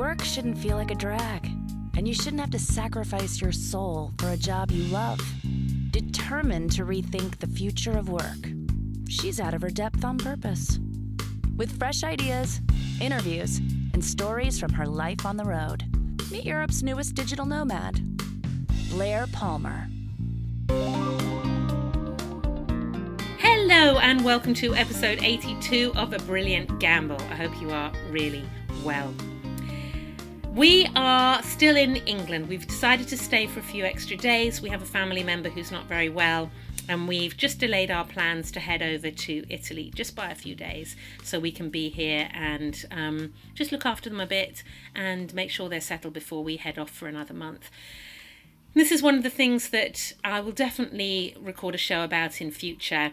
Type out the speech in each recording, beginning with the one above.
Work shouldn't feel like a drag, and you shouldn't have to sacrifice your soul for a job you love. Determined to rethink the future of work, she's out of her depth on purpose. With fresh ideas, interviews, and stories from her life on the road, meet Europe's newest digital nomad, Blair Palmer. Hello, and welcome to episode 82 of A Brilliant Gamble. I hope you are really well. We are still in England. We've decided to stay for a few extra days. We have a family member who's not very well, and we've just delayed our plans to head over to Italy just by a few days so we can be here and um, just look after them a bit and make sure they're settled before we head off for another month. This is one of the things that I will definitely record a show about in future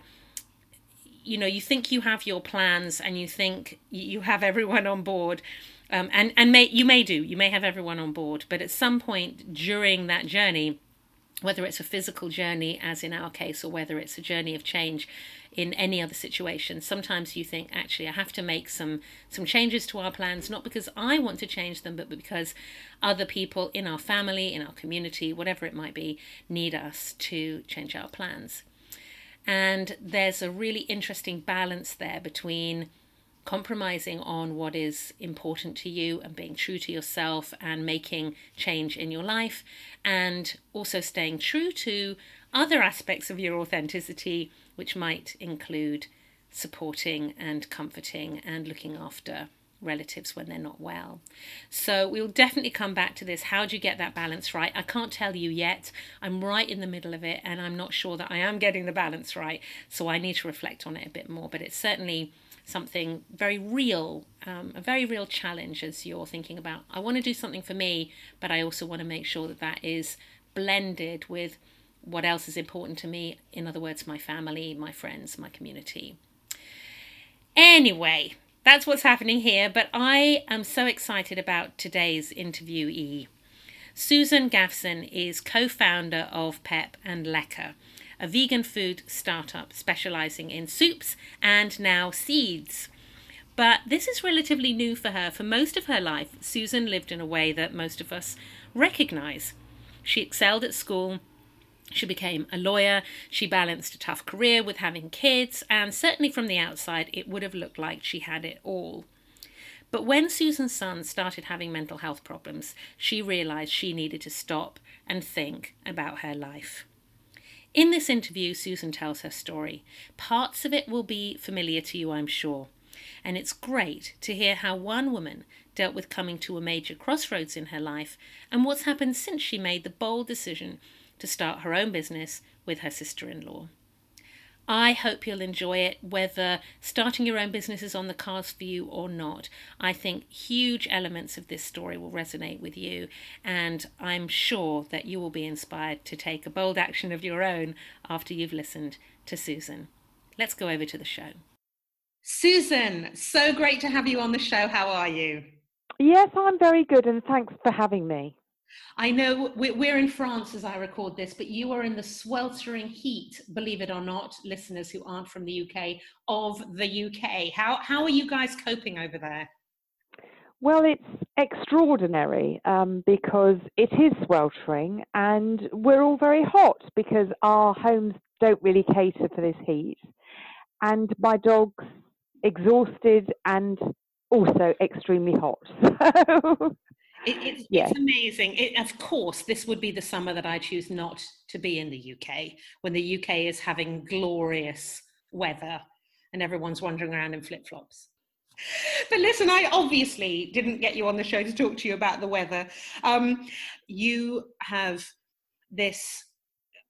you know you think you have your plans and you think you have everyone on board um, and and may you may do you may have everyone on board but at some point during that journey whether it's a physical journey as in our case or whether it's a journey of change in any other situation sometimes you think actually i have to make some some changes to our plans not because i want to change them but because other people in our family in our community whatever it might be need us to change our plans. And there's a really interesting balance there between compromising on what is important to you and being true to yourself and making change in your life, and also staying true to other aspects of your authenticity, which might include supporting and comforting and looking after relatives when they're not well. So we'll definitely come back to this. How do you get that balance right? I can't tell you yet. I'm right in the middle of it and I'm not sure that I am getting the balance right. So I need to reflect on it a bit more. But it's certainly something very real, um, a very real challenge as you're thinking about, I want to do something for me, but I also want to make sure that that is blended with what else is important to me. In other words, my family, my friends, my community. Anyway, that's what's happening here. But I am so excited about today's interviewee. Susan Gafsen is co founder of PEP and Lekker, a vegan food startup specializing in soups and now seeds. But this is relatively new for her. For most of her life, Susan lived in a way that most of us recognize. She excelled at school she became a lawyer. She balanced a tough career with having kids, and certainly from the outside, it would have looked like she had it all. But when Susan's son started having mental health problems, she realized she needed to stop and think about her life. In this interview, Susan tells her story. Parts of it will be familiar to you, I'm sure. And it's great to hear how one woman dealt with coming to a major crossroads in her life and what's happened since she made the bold decision to start her own business with her sister in law. I hope you'll enjoy it, whether starting your own business is on the cards for you or not. I think huge elements of this story will resonate with you, and I'm sure that you will be inspired to take a bold action of your own after you've listened to Susan. Let's go over to the show. Susan, so great to have you on the show. How are you? Yes, I'm very good, and thanks for having me. I know we're in France as I record this, but you are in the sweltering heat, believe it or not, listeners who aren't from the UK, of the UK. How, how are you guys coping over there? Well, it's extraordinary um, because it is sweltering and we're all very hot because our homes don't really cater for this heat. And my dog's exhausted and also extremely hot. So it, it's, yeah. it's amazing. It, of course, this would be the summer that I choose not to be in the UK when the UK is having glorious weather and everyone's wandering around in flip flops. But listen, I obviously didn't get you on the show to talk to you about the weather. Um, you have this,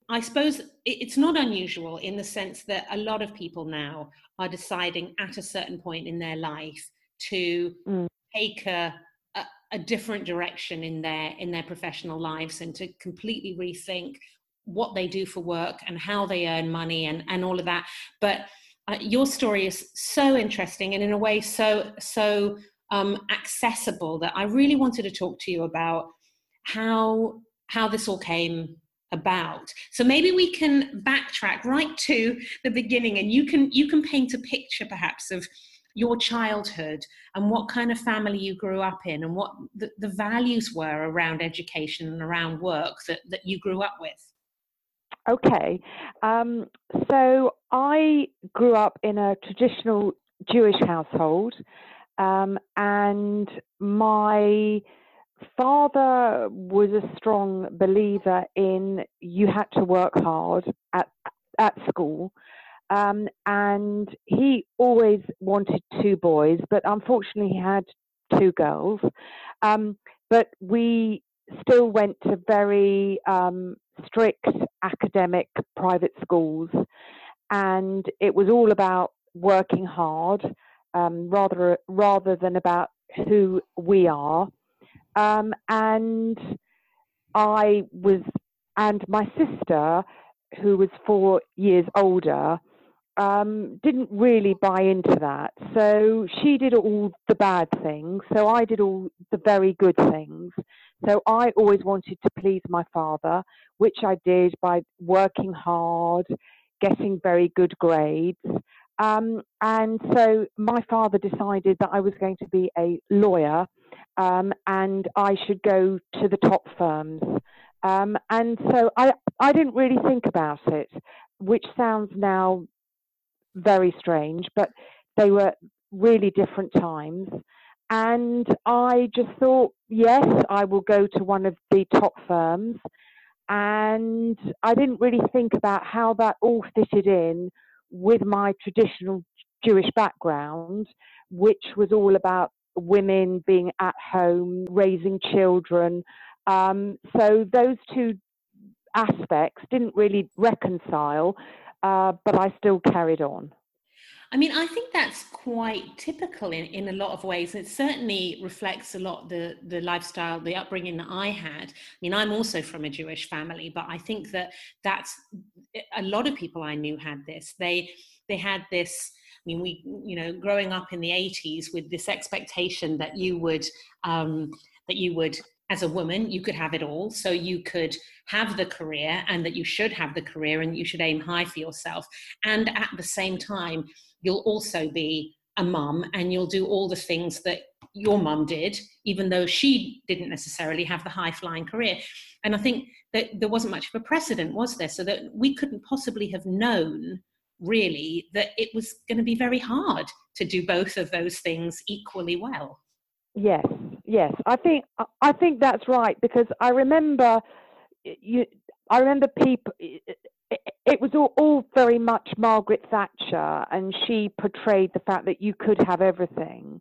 I suppose it's not unusual in the sense that a lot of people now are deciding at a certain point in their life to mm. take a a different direction in their in their professional lives and to completely rethink what they do for work and how they earn money and and all of that. But uh, your story is so interesting and in a way so so um, accessible that I really wanted to talk to you about how how this all came about. So maybe we can backtrack right to the beginning and you can you can paint a picture perhaps of your childhood and what kind of family you grew up in and what the, the values were around education and around work that, that you grew up with. Okay. Um, so I grew up in a traditional Jewish household, um, and my father was a strong believer in you had to work hard at at school. Um, and he always wanted two boys, but unfortunately he had two girls. Um, but we still went to very um, strict academic private schools, and it was all about working hard um, rather rather than about who we are. Um, and I was, and my sister, who was four years older, um, didn't really buy into that. So she did all the bad things. So I did all the very good things. So I always wanted to please my father, which I did by working hard, getting very good grades. Um, and so my father decided that I was going to be a lawyer um, and I should go to the top firms. Um, and so I, I didn't really think about it, which sounds now very strange, but they were really different times. And I just thought, yes, I will go to one of the top firms. And I didn't really think about how that all fitted in with my traditional Jewish background, which was all about women being at home, raising children. Um, so those two aspects didn't really reconcile, uh, but I still carried on. I mean, I think that's quite typical in, in a lot of ways. It certainly reflects a lot the, the lifestyle, the upbringing that I had. I mean, I'm also from a Jewish family, but I think that that's a lot of people I knew had this. They they had this. I mean, we you know, growing up in the 80s with this expectation that you would um, that you would as a woman, you could have it all. So you could have the career and that you should have the career and you should aim high for yourself. And at the same time, you'll also be a mum and you'll do all the things that your mum did, even though she didn't necessarily have the high flying career. And I think that there wasn't much of a precedent, was there? So that we couldn't possibly have known really that it was going to be very hard to do both of those things equally well. Yes, yes. I think I think that's right because I remember you I remember people it was all, all, very much Margaret Thatcher, and she portrayed the fact that you could have everything.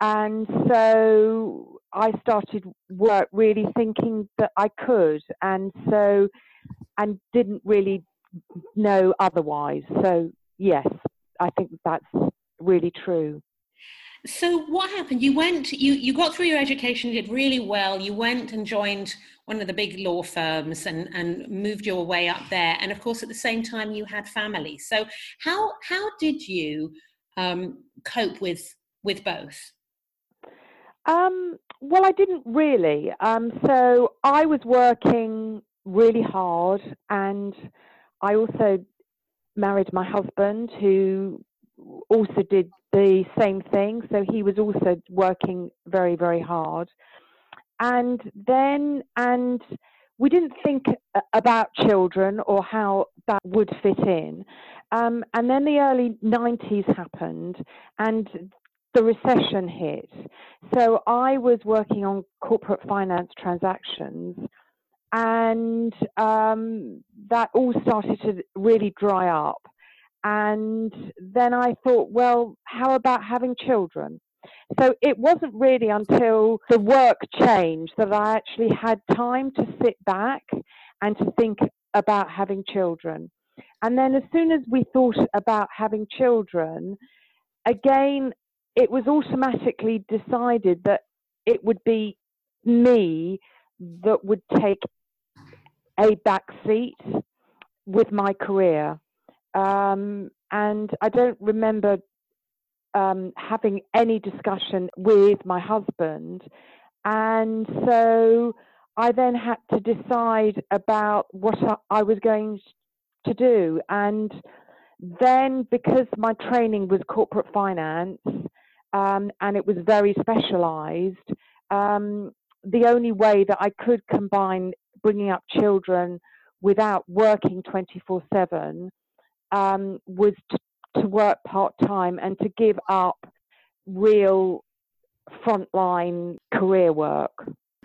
And so I started work really thinking that I could, and so and didn't really know otherwise. So yes, I think that's really true. So what happened? You went, you you got through your education, you did really well. You went and joined one of the big law firms and and moved your way up there. And of course, at the same time, you had family. So how how did you um, cope with with both? Um, well, I didn't really. Um, so I was working really hard, and I also married my husband, who also did the same thing. So he was also working very, very hard. And then, and we didn't think about children or how that would fit in. Um, and then the early 90s happened and the recession hit. So I was working on corporate finance transactions and um, that all started to really dry up. And then I thought, well, how about having children? So it wasn't really until the work changed that I actually had time to sit back and to think about having children. And then as soon as we thought about having children, again, it was automatically decided that it would be me that would take a back seat with my career. Um, and I don't remember um, having any discussion with my husband. And so I then had to decide about what I was going to do. And then, because my training was corporate finance, um, and it was very specialized. Um, the only way that I could combine bringing up children without working 24 7 um, was to, to work part time and to give up real frontline career work.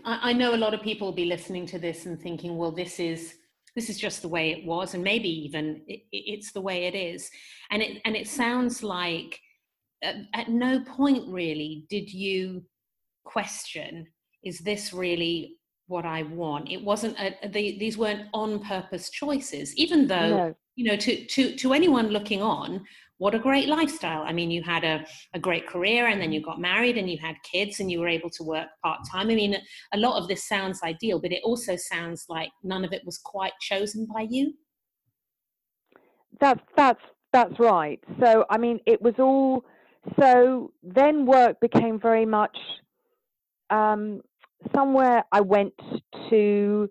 I, I know a lot of people will be listening to this and thinking, well, this is this is just the way it was and maybe even it, it's the way it is and it and it sounds like at, at no point really did you question is this really what I want? It wasn't a, the, these weren't on purpose choices, even though no. You know to to to anyone looking on, what a great lifestyle. I mean, you had a, a great career and then you got married and you had kids and you were able to work part time. I mean, a lot of this sounds ideal, but it also sounds like none of it was quite chosen by you. That's that's that's right. So I mean, it was all. So then work became very much um, somewhere I went to.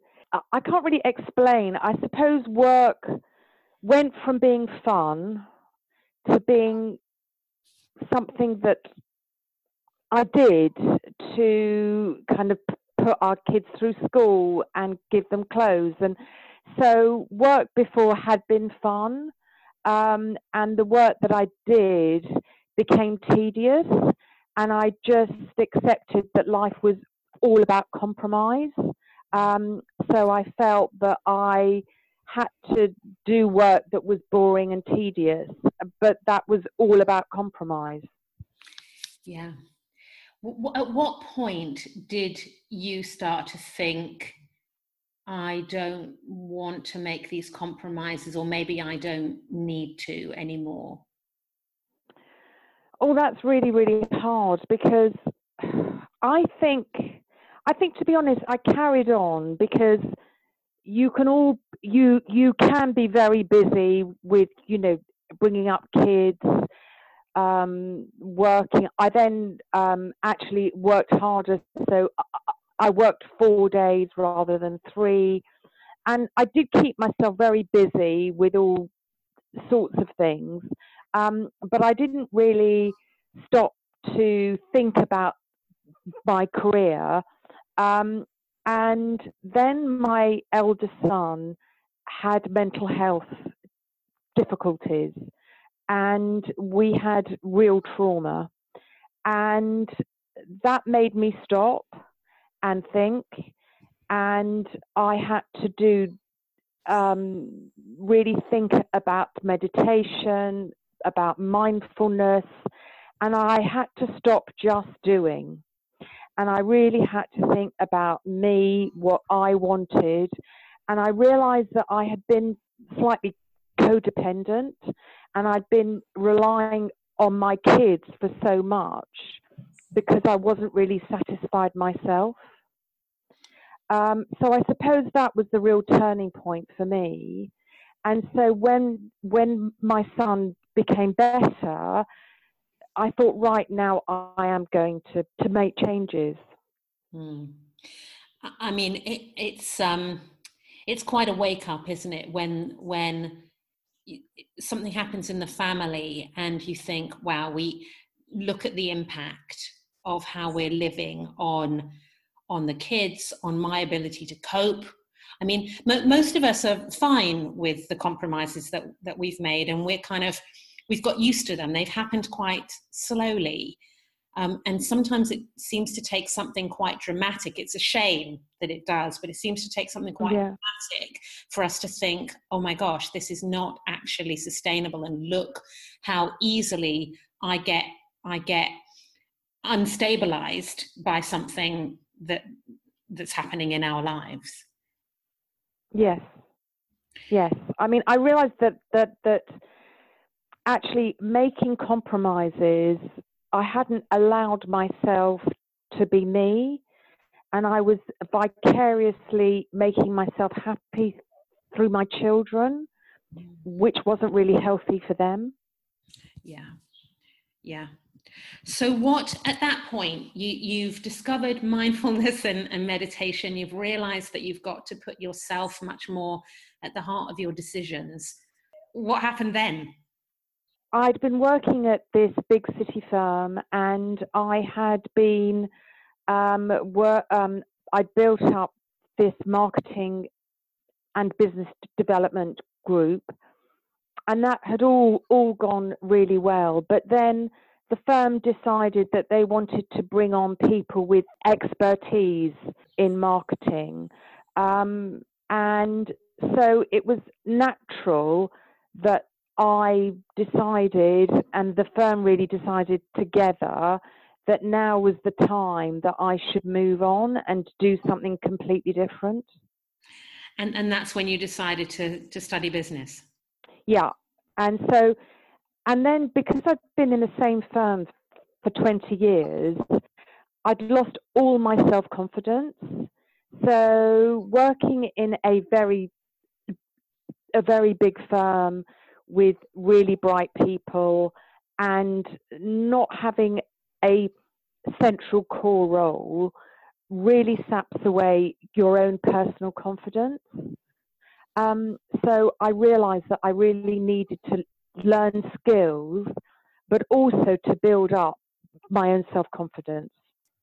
I can't really explain. I suppose work went from being fun to being something that I did to kind of put our kids through school and give them clothes. And so work before had been fun. Um, and the work that I did became tedious. And I just accepted that life was all about compromise. Um, so I felt that I had to do work that was boring and tedious, but that was all about compromise. Yeah. At what point did you start to think, I don't want to make these compromises, or maybe I don't need to anymore? Oh, that's really, really hard because I think, I think to be honest, I carried on because you can all you you can be very busy with you know bringing up kids um, working. I then um, actually worked harder so I, worked four days rather than three. And i did keep myself very busy with all sorts of things um, but i didn't really stop to think about my career um, and then my eldest son had mental health difficulties and we had real trauma. And that made me stop and think. And I had to do um, really think about meditation, about mindfulness, and I had to stop just doing and I really had to think about me, what I wanted, and I realized that I had been slightly codependent and I'd been relying on my kids for so much because I wasn't really satisfied myself. Um, so I suppose that was the real turning point for me. And so when when my son became better, I thought, right now, I am going to to make changes. Mm. I mean, it, it's um, it's quite a wake up, isn't it? When when something happens in the family and you think, wow, we look at the impact of how we're living on on the kids, on my ability to cope. I mean, most of us are fine with the compromises that that we've made, and we're kind of we've got used to them. They've happened quite slowly. Um, and sometimes it seems to take something quite dramatic. It's a shame that it does, but it seems to take something quite yeah. dramatic for us to think, oh my gosh, this is not actually sustainable. And look how easily I get I get unstabilized by something that that's happening in our lives. Yes. Yes. I mean I realize that that that actually making compromises, I hadn't allowed myself to be me. And I was vicariously making myself happy through my children, which wasn't really healthy for them. Yeah. Yeah. So, what at that point you, you've discovered mindfulness and, and meditation, you've realized that you've got to put yourself much more at the heart of your decisions. What happened then? I'd been working at this big city firm, and I had been um, were um, I built up this marketing and business development group, and that had all all gone really well. But then the firm decided that they wanted to bring on people with expertise in marketing, um, and so it was natural that I decided, and the firm really decided together, that now was the time that I should move on and do something completely different. And and that's when you decided to to study business. Yeah, and so, and then because I'd been in the same firm for twenty years, I'd lost all my self confidence. So working in a very a very big firm with really bright people and not having a central core role really saps away your own personal confidence. Um, so I realized that I really needed to learn skills, but also to build up my own self confidence.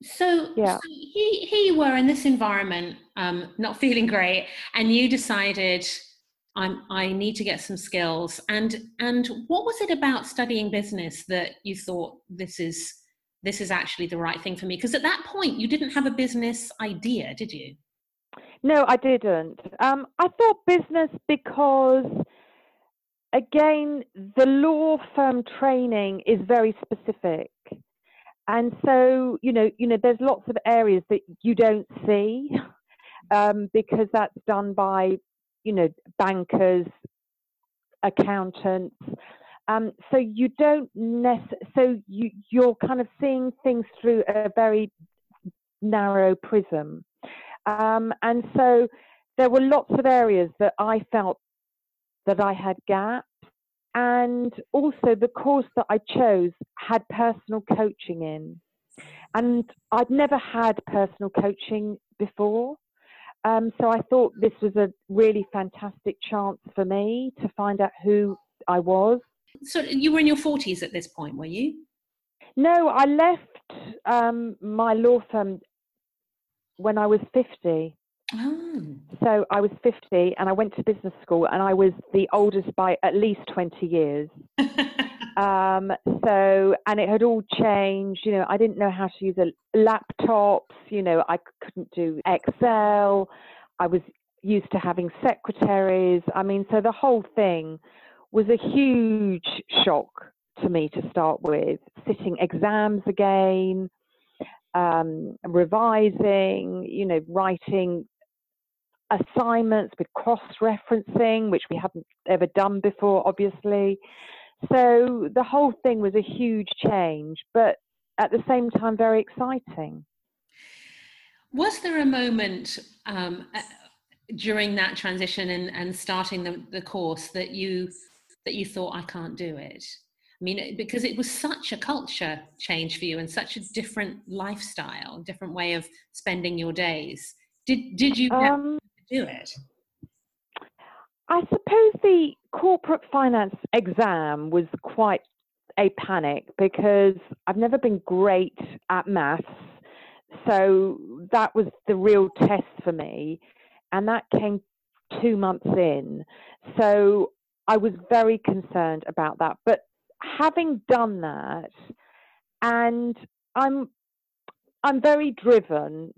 So, yeah. so he, he were in this environment, um, not feeling great, and you decided I'm, I need to get some skills. And and what was it about studying business that you thought this is this is actually the right thing for me? Because at that point, you didn't have a business idea, did you? No, I didn't. Um, I thought business because, again, the law firm training is very specific, and so you know, you know, there's lots of areas that you don't see um, because that's done by you know, bankers, accountants. Um, so you don't so you, you're kind of seeing things through a very narrow prism. Um, and so there were lots of areas that I felt that I had gaps. And also the course that I chose had personal coaching in. And I'd never had personal coaching before. Um, so I thought this was a really fantastic chance for me to find out who I was. So you were in your 40s at this point, were you? No, I left um, my law firm when I was 50. Oh. So I was 50 and I went to business school and I was the oldest by at least 20 years. Um, so, and it had all changed. You know, I didn't know how to use a laptops. You know, I couldn't do Excel. I was used to having secretaries. I mean, so the whole thing was a huge shock to me to start with. Sitting exams again, um, revising, you know, writing assignments with cross referencing, which we hadn't ever done before, obviously. So the whole thing was a huge change, but at the same time, very exciting. Was there a moment um, uh, during that transition and, and starting the, the course that you that you thought I can't do it? I mean, because it was such a culture change for you and such a different lifestyle, different way of spending your days. Did did you um, do it? I suppose the corporate finance exam was quite a panic because I've never been great at maths. So that was the real test for me. And that came two months in. So I was very concerned about that. But having done that, and I'm I'm very driven.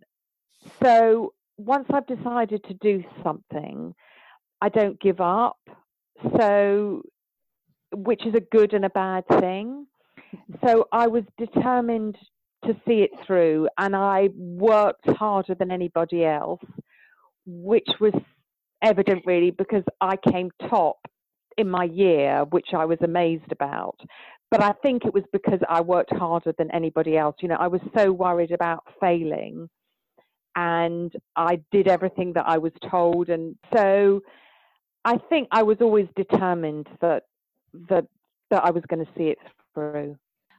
So once I've decided to do something, I don't give up. So, which is a good and a bad thing. So I was determined to see it through, and I worked harder than anybody else, which was evident really because I came top in my year, which I was amazed about. But I think it was because I worked harder than anybody else. You know, I was so worried about failing and I did everything that I was told. And so I think I was always determined that that that I was going to see it through.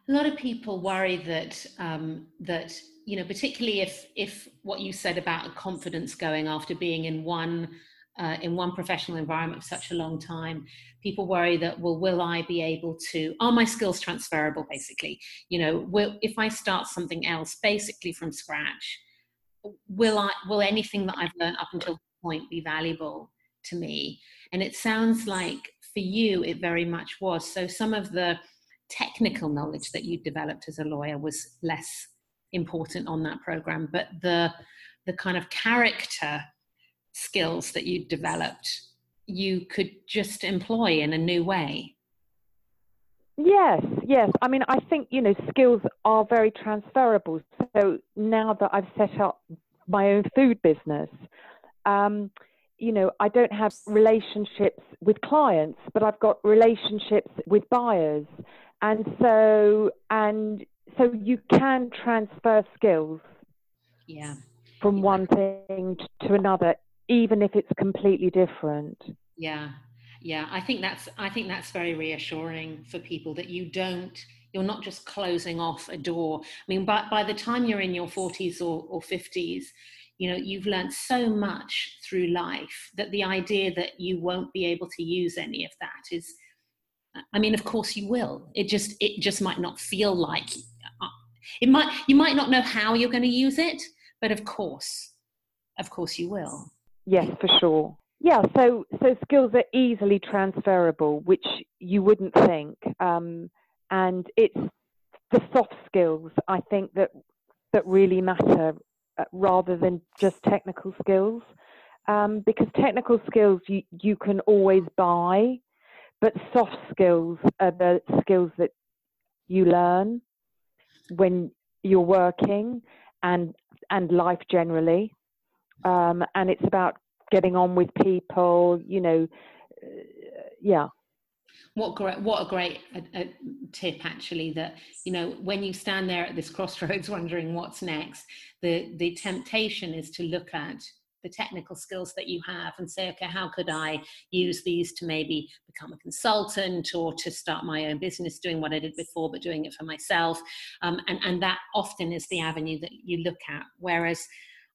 A lot of people worry that um, that you know, particularly if if what you said about confidence going after being in one uh, in one professional environment for such a long time, people worry that, well, will I be able to, are my skills transferable basically? You know, will, if I start something else basically from scratch, will I, will anything that I've learned up until this point be valuable to me? And it sounds like for you, it very much was. So some of the technical knowledge that you developed as a lawyer was less important on that program, but the, the kind of character skills that you developed you could just employ in a new way yes yes i mean i think you know skills are very transferable so now that i've set up my own food business um, you know i don't have relationships with clients but i've got relationships with buyers and so and so you can transfer skills yeah from one thing to another even if it's completely different. Yeah. Yeah, I think that's I think that's very reassuring for people that you don't you're not just closing off a door. I mean, by, by the time you're in your 40s or, or 50s, you know, you've learned so much through life that the idea that you won't be able to use any of that is, I mean, of course you will. It just, it just might not feel like, uh, it might, you might not know how you're going to use it, but of course, of course you will. Yes, for sure. Yeah, so so skills are easily transferable, which you wouldn't think, um, and it's the soft skills I think that that really matter rather than just technical skills, um, because technical skills you you can always buy, but soft skills are the skills that you learn when you're working and and life generally um, and it's about getting on with people. You know, uh, yeah. What great! What a great a, a tip, actually. That you know, when you stand there at this crossroads, wondering what's next, the the temptation is to look at the technical skills that you have and say, okay, how could I use these to maybe become a consultant or to start my own business doing what I did before, but doing it for myself? Um, and, and that often is the avenue that you look at. Whereas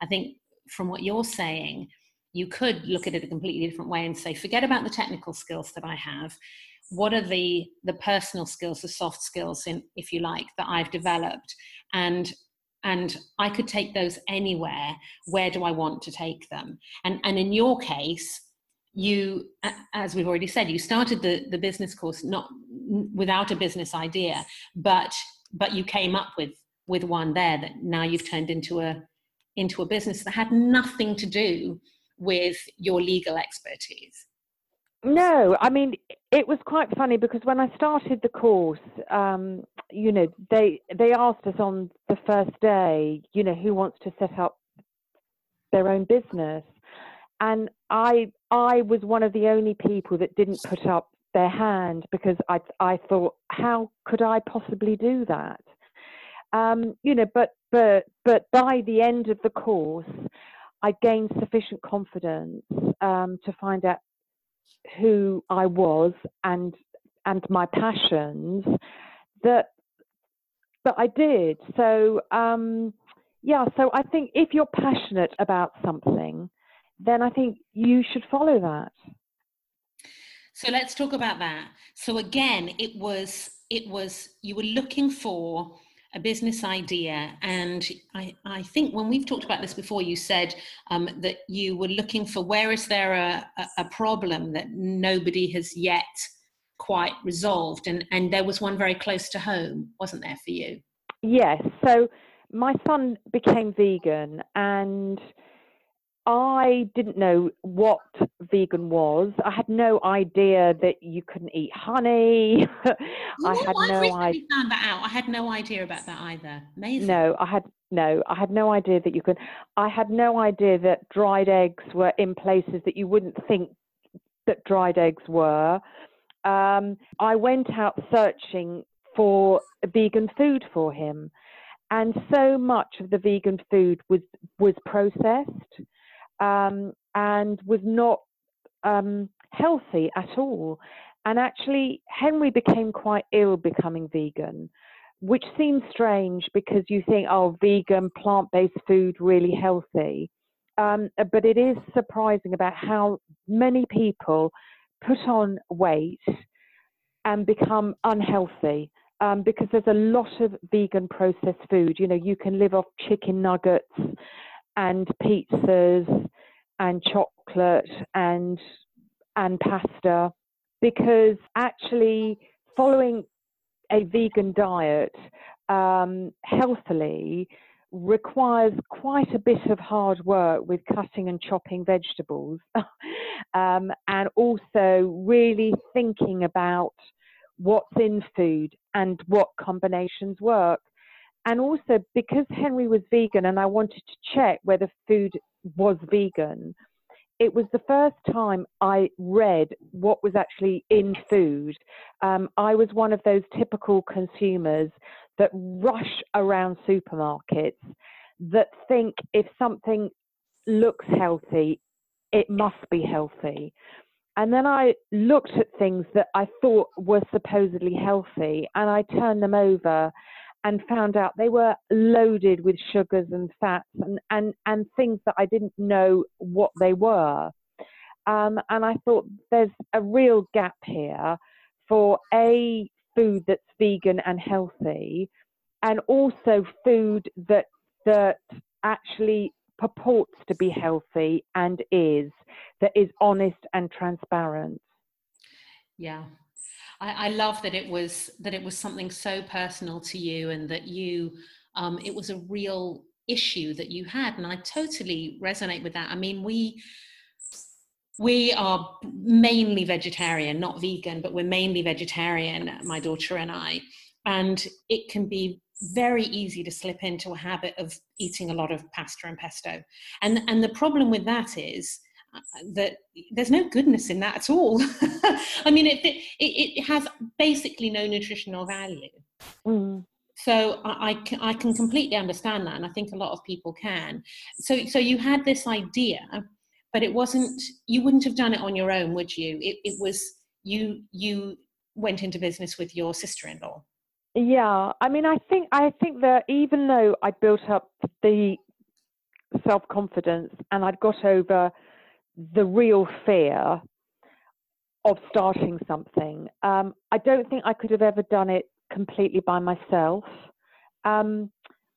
I think from what you're saying, you could look at it a completely different way and say, forget about the technical skills that I have. What are the the personal skills, the soft skills, in, if you like, that I've developed, and and I could take those anywhere. Where do I want to take them? And and in your case, you, as we've already said, you started the the business course not without a business idea, but but you came up with with one there that now you've turned into a into a business that had nothing to do with your legal expertise? No, I mean it was quite funny because when I started the course, um, you know, they they asked us on the first day, you know, who wants to set up their own business, and I I was one of the only people that didn't put up their hand because I I thought how could I possibly do that, um, you know, but but but by the end of the course, I gained sufficient confidence um, to find out who I was and and my passions that that I did. So um, yeah, so I think if you're passionate about something, then I think you should follow that. So let's talk about that. So again, it was it was you were looking for a business idea. And I, I think when we've talked about this before, you said um, that you were looking for where is there a, a problem that nobody has yet quite resolved? And, and there was one very close to home, wasn't there for you? Yes. So my son became vegan and I didn't know what vegan was. I had no idea that you couldn't eat honey. I had no idea. found that out. I had no idea about that either. Amazing. No, I had no. I had no idea that you could. I had no idea that dried eggs were in places that you wouldn't think that dried eggs were. Um, I went out searching for vegan food for him, and so much of the vegan food was was processed um, and was not um, healthy at all. And actually, Henry became quite ill becoming vegan, which seems strange because you think, oh, vegan, plant based food, really healthy. um, but it is surprising about how many people put on weight and become unhealthy. Um, because there's a lot of vegan processed food. You know, you can live off chicken nuggets and pizzas and chocolate and and pasta because actually following a vegan diet um, healthily requires quite a bit of hard work with cutting and chopping vegetables um, and also really thinking about what's in food and what combinations work. And also because Henry was vegan and I wanted to check whether food was vegan, it was the first time I read what was actually in food. Um, I was one of those typical consumers that rush around supermarkets that think if something looks healthy, it must be healthy. And then I looked at things that I thought were supposedly healthy and I turned them over and found out they were loaded with sugars and fats and, and, and things that I didn't know what they were. Um, and I thought there's a real gap here for a food that's vegan and healthy, and also food that that actually purports to be healthy and is that is honest and transparent. Yeah, I, I, love that it was that it was something so personal to you and that you um, it was a real issue that you had and i totally resonate with that. I mean we we are mainly vegetarian not vegan but we're mainly vegetarian my daughter and i and it can be very easy to slip into a habit of eating a lot of pasta and pesto. And and the problem with that is that there's no goodness in that at all. I mean, it, it, it has basically no nutritional value. Mm. So I, I, can, I can completely understand that, and I think a lot of people can. So so you had this idea, but it wasn't. You wouldn't have done it on your own, would you? It, it was you. You went into business with your sister-in-law. Yeah, I mean, I think I think that even though I built up the self confidence and I'd got over the real fear of starting something. Um, I don't think I could have ever done it completely by myself. Um,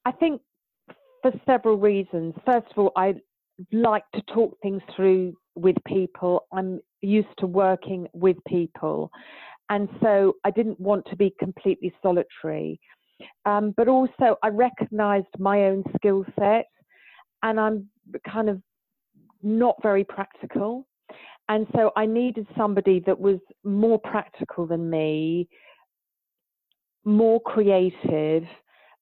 I think for several reasons. First of all, I like to talk things through with people. I'm used to working with people. And so I didn't want to be completely solitary. Um, but also, I recognized my own skill set and I'm kind of not very practical. And so I needed somebody that was more practical than me, more creative,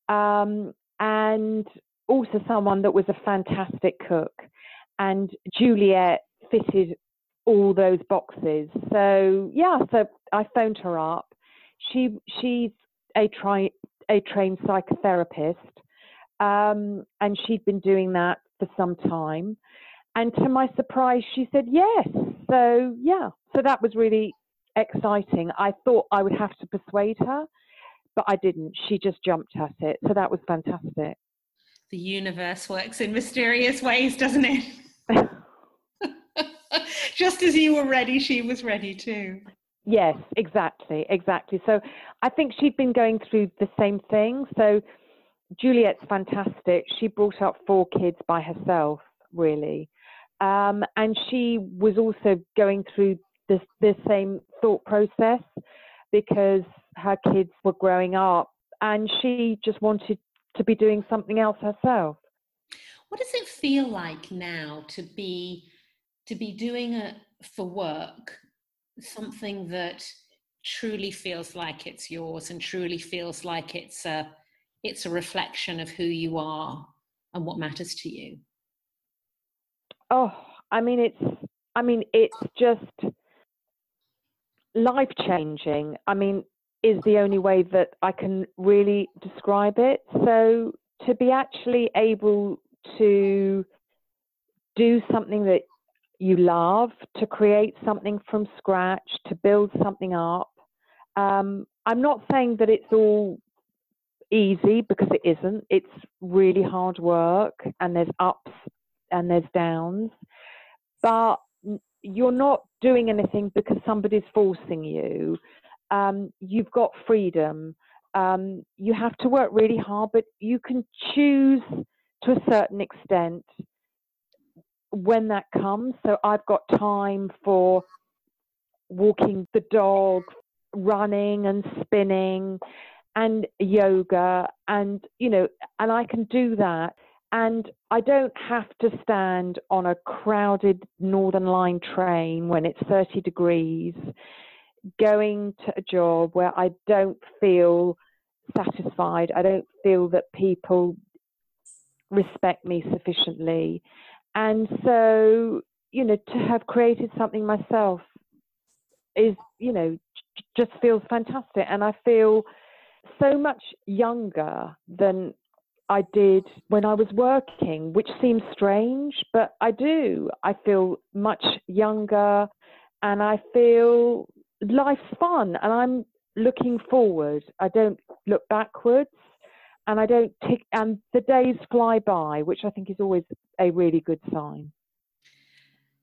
um, and also someone that was a fantastic cook. And Juliet fitted all those boxes. So yeah, so I phoned her up. She she's a try a trained psychotherapist, um, and she'd been doing that for some time. And to my surprise, she said yes. So, yeah, so that was really exciting. I thought I would have to persuade her, but I didn't. She just jumped at it. So that was fantastic. The universe works in mysterious ways, doesn't it? just as you were ready, she was ready too. Yes, exactly, exactly. So I think she'd been going through the same thing. So Juliet's fantastic. She brought up four kids by herself, really. Um, and she was also going through this, this same thought process because her kids were growing up and she just wanted to be doing something else herself. What does it feel like now to be to be doing it for work something that truly feels like it's yours and truly feels like it's a it's a reflection of who you are and what matters to you? Oh, I mean, it's, I mean, it's just life changing. I mean, is the only way that I can really describe it. So to be actually able to do something that you love, to create something from scratch, to build something up. Um, I'm not saying that it's all easy because it isn't. It's really hard work and there's ups and there's downs, but you're not doing anything because somebody's forcing you. Um, you've got freedom. Um, you have to work really hard, but you can choose to a certain extent when that comes. So I've got time for walking the dog, running and spinning and yoga and you know and I can do that and I don't have to stand on a crowded Northern Line train when it's 30 degrees going to a job where I don't feel satisfied. I don't feel that people respect me sufficiently. And so, you know, to have created something myself is, you know, just feels fantastic. And I feel so much younger than I did when I was working, which seems strange, but I do. I feel much younger and I feel life's fun and I'm looking forward. I don't look backwards and I don't tick, and the days fly by, which I think is always a really good sign.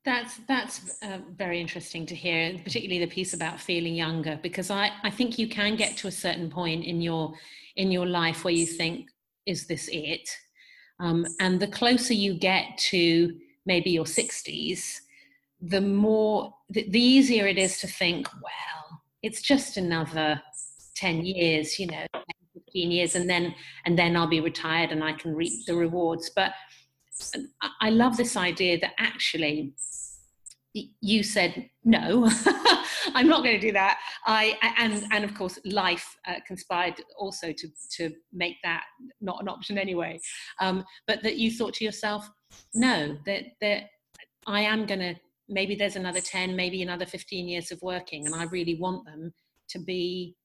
That's that's uh, very interesting to hear, particularly the piece about feeling younger, because I, I think you can get to a certain point in your in your life where you think, is this it? Um, and the closer you get to maybe your 60s, the more the, the easier it is to think, well, it's just another 10 years, you know, 15 years, and then and then I'll be retired and I can reap the rewards. But I love this idea that actually you said no. I'm not going to do that. I and and of course life uh, conspired also to to make that not an option anyway. Um, but that you thought to yourself no that that i am going to maybe there's another 10 maybe another 15 years of working and i really want them to be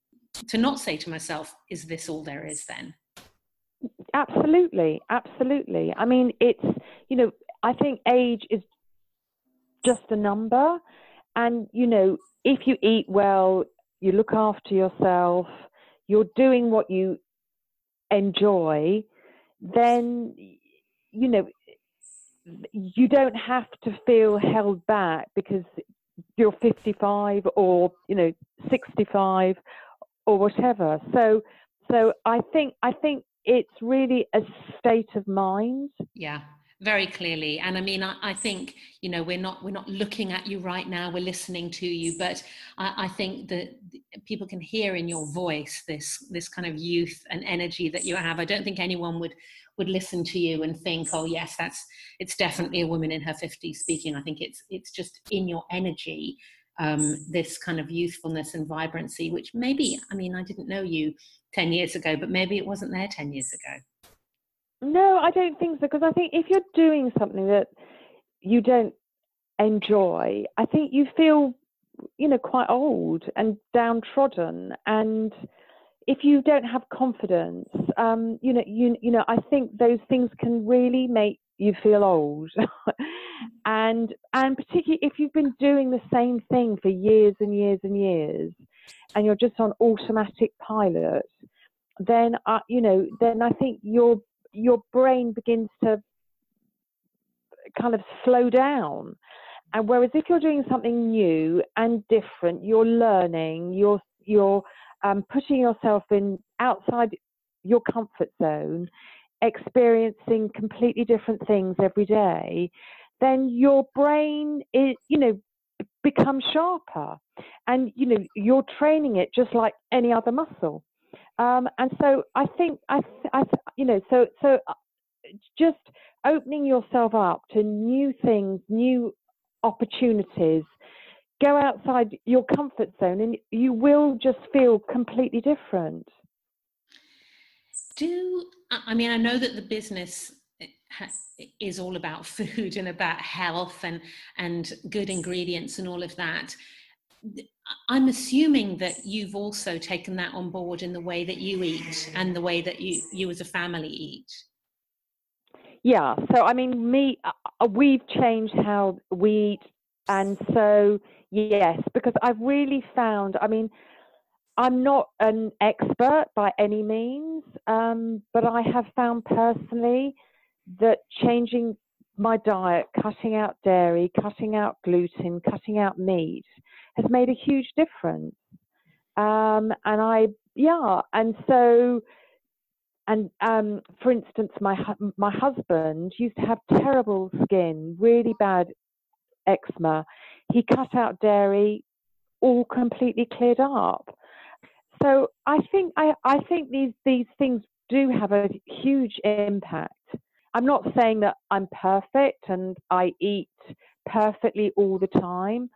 to not say to myself is this all there is then absolutely absolutely. I mean it's you know i think age is just a number. And, you know, if you eat well, you look after yourself, you're doing what you enjoy, then, you know, you don't have to feel held back because you're 55 or, you know, 65 or whatever. So, so I think, I think it's really a state of mind. Yeah very clearly. And i mean I, I, think you know we're not we're not looking at you right now we're listening to you but I, I, think that people can hear in your voice this this kind of youth and energy that you have. I don't think anyone would would listen to you and think oh yes that's it's definitely a woman in her 50s speaking. I think it's it's just in your energy um, this kind of youthfulness and vibrancy which maybe i mean i didn't know you 10 years ago but maybe it wasn't there 10 years ago no, I don't think so. Because I think if you're doing something that you don't enjoy, I think you feel, you know, quite old and downtrodden. And if you don't have confidence, um, you know, you you know, I think those things can really make you feel old. and and particularly if you've been doing the same thing for years and years and years, and you're just on automatic pilot, then uh, you know, then I think you're your brain begins to kind of slow down. And whereas if you're doing something new and different, you're learning, you're you're um, putting yourself in outside your comfort zone, experiencing completely different things every day, then your brain is, you know, becomes sharper, and you know you're training it just like any other muscle. Um, and so I think I, I, you know, so so uh, just opening yourself up to new things, new opportunities. Go outside your comfort zone, and you will just feel completely different. Do I mean I know that the business eh, is all about food and about health and and good ingredients and all of that I'm assuming that you've also taken that on board in the way that you eat and the way that you, you as a family eat. Yeah, so I mean, me, uh, uh, we've changed how we eat, and so yes, because I've really found, I mean, I'm not an expert by any means, um, but I have found personally that changing my diet, cutting out dairy, cutting out gluten, cutting out meat, has made a huge difference. Um, and I, yeah, and so, and um, for instance, my my husband used to have terrible skin, really bad eczema. He cut out dairy, all completely cleared up. So I think I, I think these these things do have a huge impact. I'm not saying that I'm perfect and I eat perfectly all the time,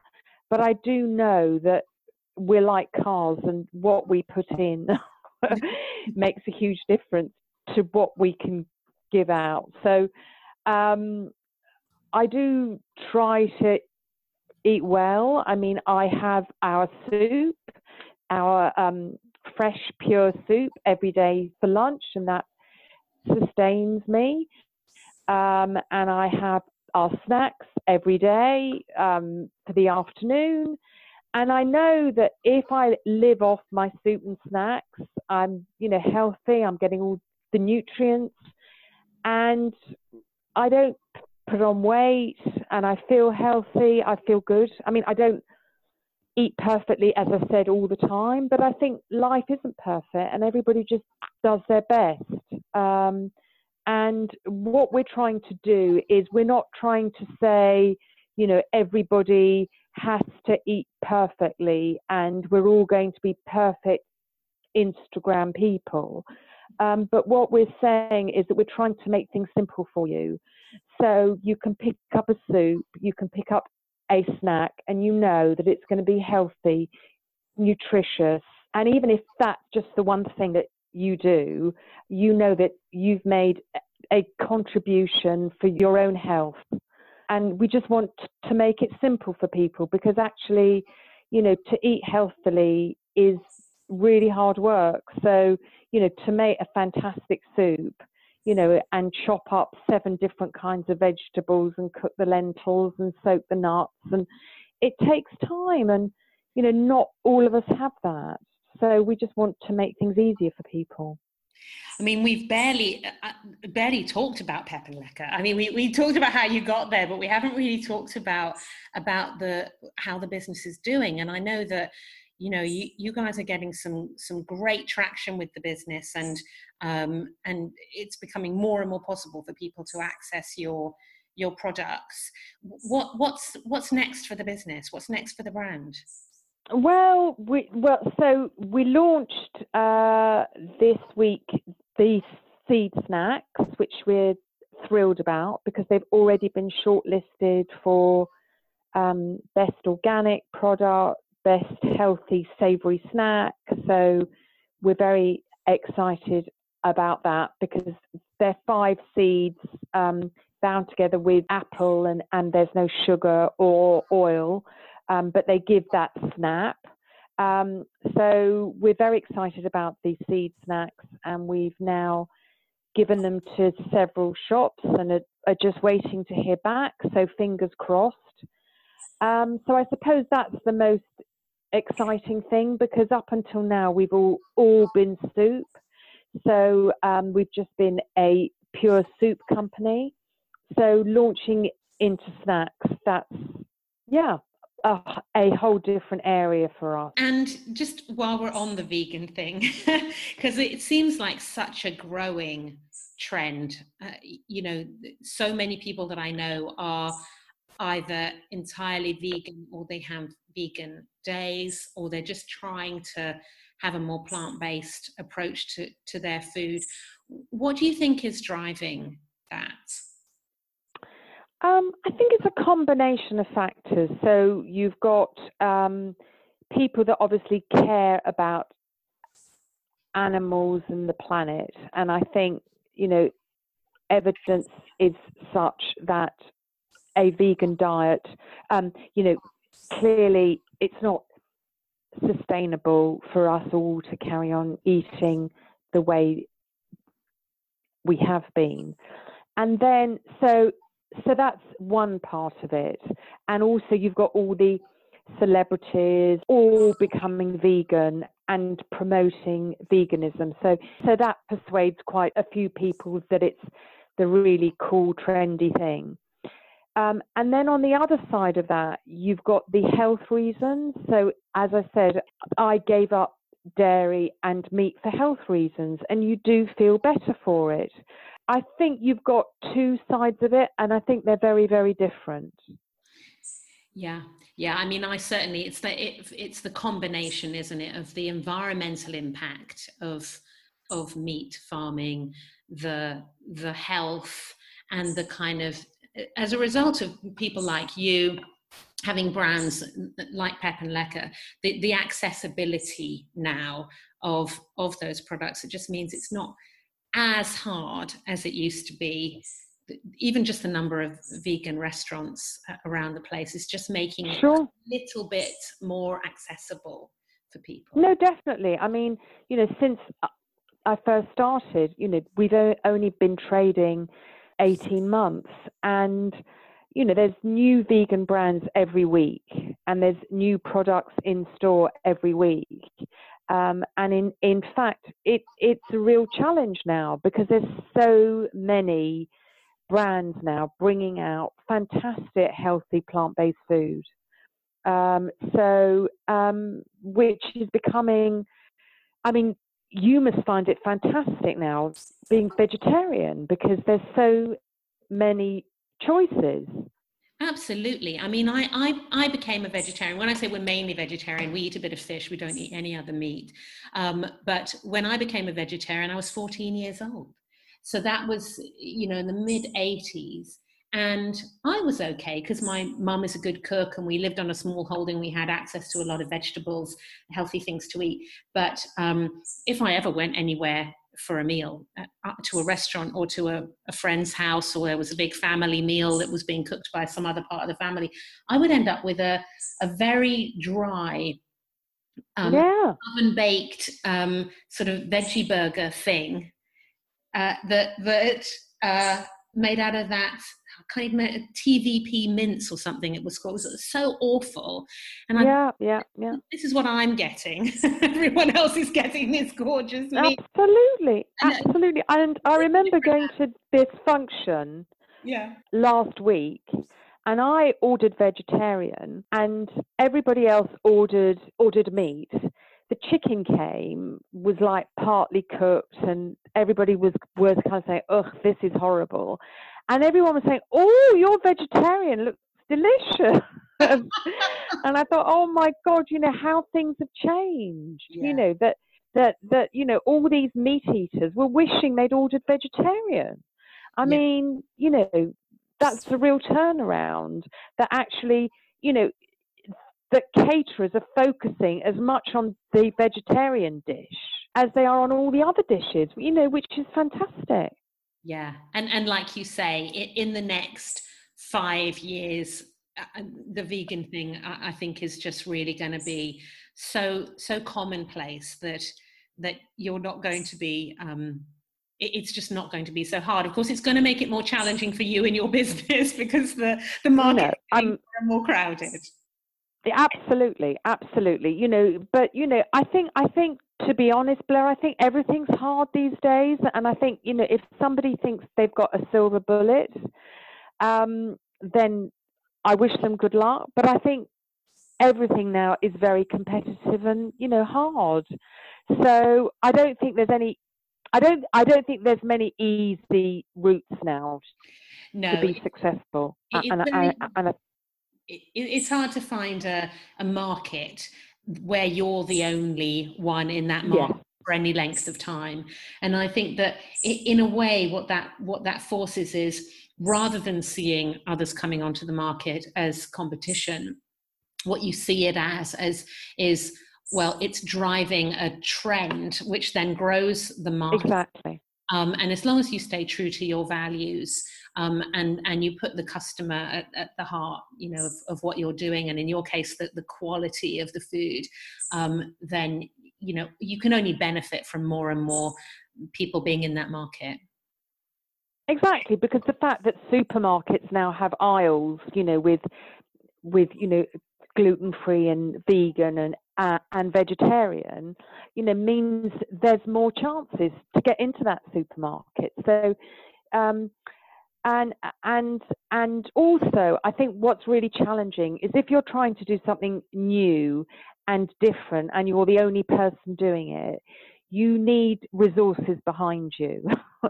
but I do know that we're like cars and what we put in makes a huge difference to what we can give out. So um, I do try to eat well. I mean, I have our soup, our um, fresh, pure soup every day for lunch, and that sustains me. Um, and I have our snacks every day um, for the afternoon. And I know that if I live off my soup and snacks, I'm, you know, healthy. I'm getting all the nutrients, and I don't put on weight, and I feel healthy. I feel good. I mean, I don't eat perfectly, as I said, all the time, but I think life isn't perfect, and everybody just does their best. Um, and what we're trying to do is we're not trying to say, you know, everybody has to eat perfectly and we're all going to be perfect Instagram people. Um, but what we're saying is that we're trying to make things simple for you. So you can pick up a soup, you can pick up a snack, and you know that it's going to be healthy, nutritious. And even if that's just the one thing that you do, you know that you've made a contribution for your own health. And we just want to make it simple for people because actually, you know, to eat healthily is really hard work. So, you know, to make a fantastic soup, you know, and chop up seven different kinds of vegetables and cook the lentils and soak the nuts and it takes time and you know not all of us have that so we just want to make things easier for people. I mean, we've barely uh, uh barely talked about Pep and Lekker. I mean, we, we talked about how you got there, but we haven't really talked about about the how the business is doing. And I know that you know you, you guys are getting some some great traction with the business, and um, and it's becoming more and more possible for people to access your your products. What what's what's next for the business? What's next for the brand? Well, we well so we launched uh, this week the seed snacks, which we're thrilled about because they've already been shortlisted for um, best organic product, best healthy savoury snack. So we're very excited about that because they're five seeds um, bound together with apple and, and there's no sugar or oil um, but they give that snap. Um, so we're very excited about these seed snacks, and we've now given them to several shops and are, are just waiting to hear back. So fingers crossed. Um, so I suppose that's the most exciting thing because up until now we've all all been soup. So um, we've just been a pure soup company. So launching into snacks, that's yeah, a, a whole different area for us. And just while we're on the vegan thing, because it seems like such a growing trend, uh, you know, so many people that I know are either entirely vegan or they have vegan days or they're just trying to have a more plant-based approach to, to their food. What do you think is driving that? Um, I think it's a combination of factors. So you've got um, people that obviously care about animals and the planet, and I think you know evidence is such that a vegan diet, um, you know, clearly it's not sustainable for us all to carry on eating the way we have been. And then, so so that's one part of it. And also, you've got all the celebrities all becoming vegan and promoting veganism. So, so that persuades quite a few people that it's the really cool, trendy thing. Um, and then on the other side of that, you've got the health reasons. So, as I said, I gave up dairy and meat for health reasons, and you do feel better for it. I think you've got two sides of it, and I think they're very, very different. Yeah, yeah. I mean, I certainly it's the it, it's the combination, isn't it, of the environmental impact of of meat farming, the the health, and the kind of as a result of people like you having brands like Pep and Lekker, the, the accessibility now of of those products, it just means it's not as hard as it used to be. Even just the number of vegan restaurants uh, around the place is just making it sure. a little bit more accessible for people. No, definitely. I mean, you know, since I first started, you know, we've only been trading 18 months and you know there's new vegan brands every week and there's new products in store every week um, and in in fact it it's a real challenge now because there's so many brands now bringing out fantastic healthy plant-based food um, so um, which is becoming i mean you must find it fantastic now being vegetarian because there's so many choices. Absolutely. I mean, I, I, I became a vegetarian. When I say we're mainly vegetarian, we eat a bit of fish, we don't eat any other meat. Um, but when I became a vegetarian, I was 14 years old. So that was, you know, in the mid 80s. And I was okay because my mum is a good cook and we lived on a small holding. We had access to a lot of vegetables, healthy things to eat. But um, if I ever went anywhere for a meal uh, to a restaurant or to a, a, friend's house or there was a big family meal that was being cooked by some other part of the family, I would end up with a, a very dry, um, yeah. oven baked um, sort of veggie burger thing uh, that, that uh, made out of that kind of TVP mince or something it was called. It was so awful. And yeah, I, yeah, yeah. This is what I'm getting. Everyone else is getting this gorgeous meat. Absolutely, and, uh, absolutely. And I remember going to this function yeah. last week and I ordered vegetarian and everybody else ordered ordered meat. The chicken came was like partly cooked and everybody was was kind of saying, "Ugh, this is horrible." and everyone was saying, "Oh, you're vegetarian. Looks delicious." and I thought, "Oh my God, you know how things have changed. Yeah. You know that that that you know all these meat eaters were wishing they'd ordered vegetarian. I yeah. mean, you know, that's the real turnaround. That actually, you know." That caterers are focusing as much on the vegetarian dish as they are on all the other dishes, you know, which is fantastic. Yeah, and and like you say, in the next five years, uh, uh, the vegan thing I think is just really going to be so so commonplace that that you're not going to be. Um, it's just not going to be so hard. Of course, it's going to make it more challenging for you in your business because the the market no, is more crowded. Absolutely, absolutely. You know, but you know, I think I think to be honest, Blair, I think everything's hard these days, and I think you know if somebody thinks they've got a silver bullet, um, then I wish them good luck. But I think everything now is very competitive and you know hard. So I don't think there's any. I don't. I don't think there's many easy routes now no, to be successful. It, and, very, and, and, it's hard to find a, a market where you're the only one in that market yeah. for any length of time. And i think that in a way what that what that forces is rather than seeing others coming onto the market as competition what you see it as as is well it's driving a trend which then grows the market. Exactly. Um, and as long as you stay true to your values um, and and you put the customer at, at the heart, you know, of, of, what you're doing, and in your case, the, the quality of the food, um, then you know you can only benefit from more and more people being in that market. Exactly, because the fact that supermarkets now have aisles, you know, with with you know gluten free and vegan and uh, and vegetarian, you know, means there's more chances to get into that supermarket. So, um, and and and also I think what's really challenging is if you're trying to do something new and different and you're the only person doing it, you need resources behind you.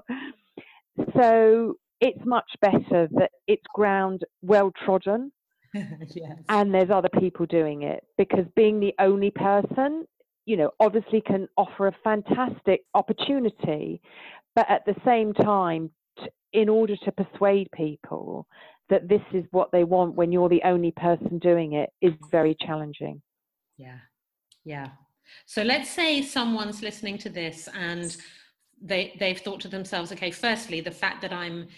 so it's much better that it's ground well trodden yes. and there's other people doing it because being the only person you know obviously can offer a fantastic opportunity but at the same time in order to persuade people that this is what they want when you're the only person doing it is very challenging. Yeah. Yeah. So let's say someone's listening to this and they they've thought to themselves, okay, firstly, the fact that I'm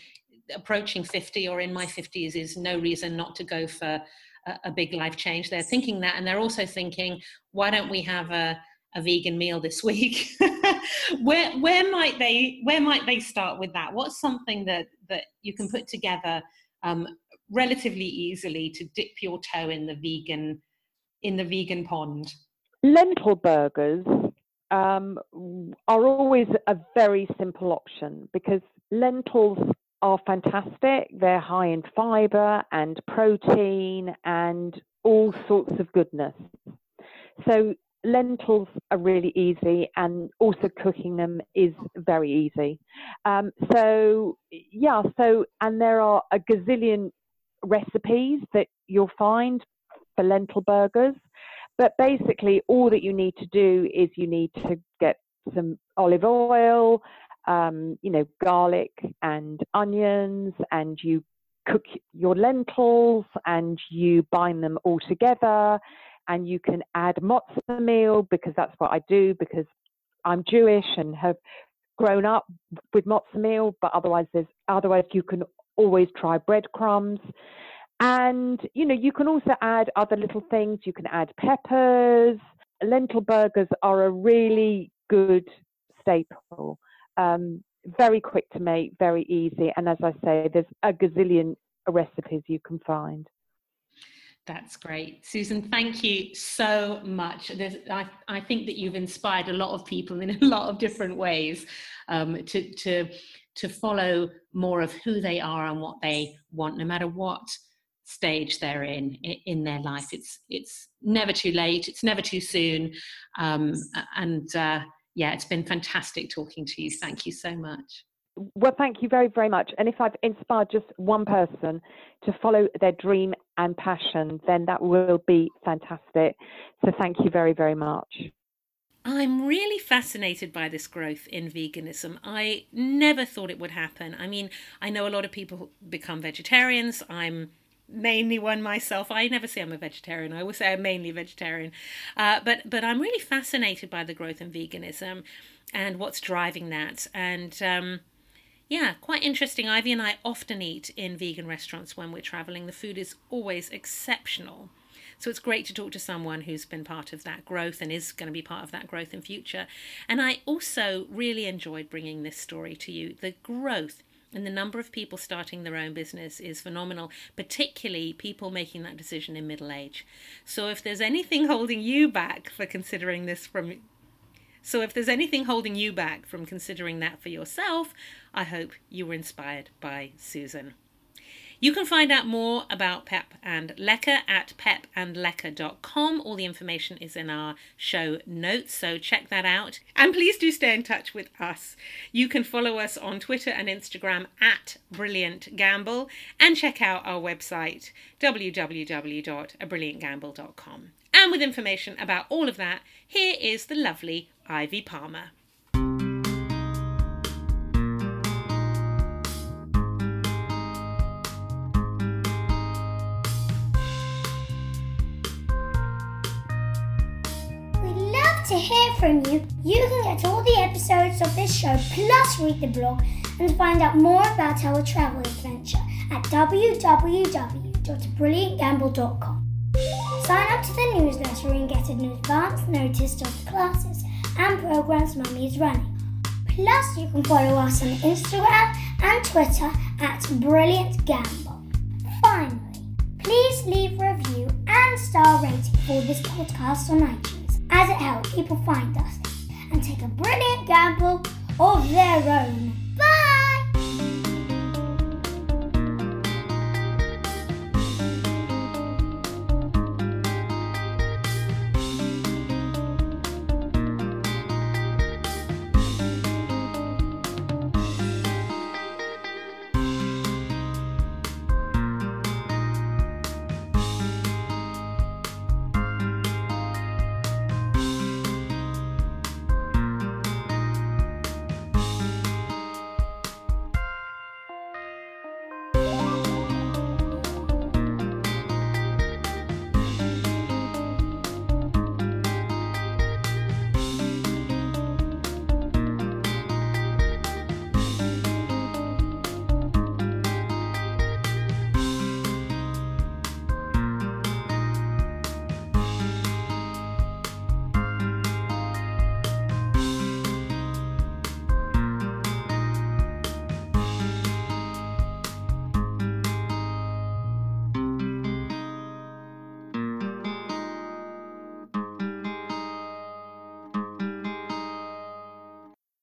approaching 50 or in my 50s is no reason not to go for a, a big life change. They're thinking that and they're also thinking, why don't we have a a vegan meal this week. Where where might they where might they start with that? What's something that that you can put together um, relatively easily to dip your toe in the vegan in the vegan pond? Lentil burgers um, are always a very simple option because lentils are fantastic. They're high in fiber and protein and all sorts of goodness. So lentils are really easy and also cooking them is very easy. Um, so yeah so and there are a gazillion recipes that you'll find for lentil burgers but basically all that you need to do is you need to get some olive oil um, you know garlic and onions and you cook your lentils and you bind them all together and you can add matzah meal because that's what I do because I'm Jewish and have grown up with matzah meal, but otherwise there's otherwise you can always try breadcrumbs. And you know, you can also add other little things. You can add peppers. Lentil burgers are a really good staple. Um, very quick to make, very easy, and as I say, there's a gazillion recipes you can find. That's great. Susan, thank you so much. I, I, think that you've inspired a lot of people in a lot of different ways um, to, to, to follow more of who they are and what they want, no matter what stage they're in in their life. It's, it's never too late, it's never too soon. Um, and uh, yeah, it's been fantastic talking to you. Thank you so much. Well, thank you very, very much. And if I've inspired just one person to follow their dream and passion, then that will be fantastic. So thank you very, very much. I'm really fascinated by this growth in veganism. I never thought it would happen. I mean, I know a lot of people who become vegetarians. I'm mainly one myself. I never say I'm a vegetarian. I always say I'm mainly vegetarian. Uh, but but I'm really fascinated by the growth in veganism and what's driving that. And um, yeah, quite interesting. Ivy and I often eat in vegan restaurants when we're traveling. The food is always exceptional. So it's great to talk to someone who's been part of that growth and is going to be part of that growth in future. And I also really enjoyed bringing this story to you. The growth and the number of people starting their own business is phenomenal, particularly people making that decision in middle age. So if there's anything holding you back for considering this from so if there's anything holding you back from considering that for yourself, I hope you were inspired by Susan. You can find out more about Pep and Lekker at pepandlekker.com. All the information is in our show notes, so check that out. And please do stay in touch with us. You can follow us on Twitter and Instagram at Brilliant Gamble and check out our website www.abrilliantgamble.com. And with information about all of that, here is the lovely Ivy Palmer. Hear from you. You can get all the episodes of this show plus read the blog and find out more about our travel adventure at www.brilliantgamble.com. Sign up to the newsletter and get an advance notice of the classes and programs Mummy is running. Plus, you can follow us on Instagram and Twitter at Brilliant Gamble. Finally, please leave a review and star rating for this podcast on iTunes, as it helps people find us and take a brilliant gamble of their own.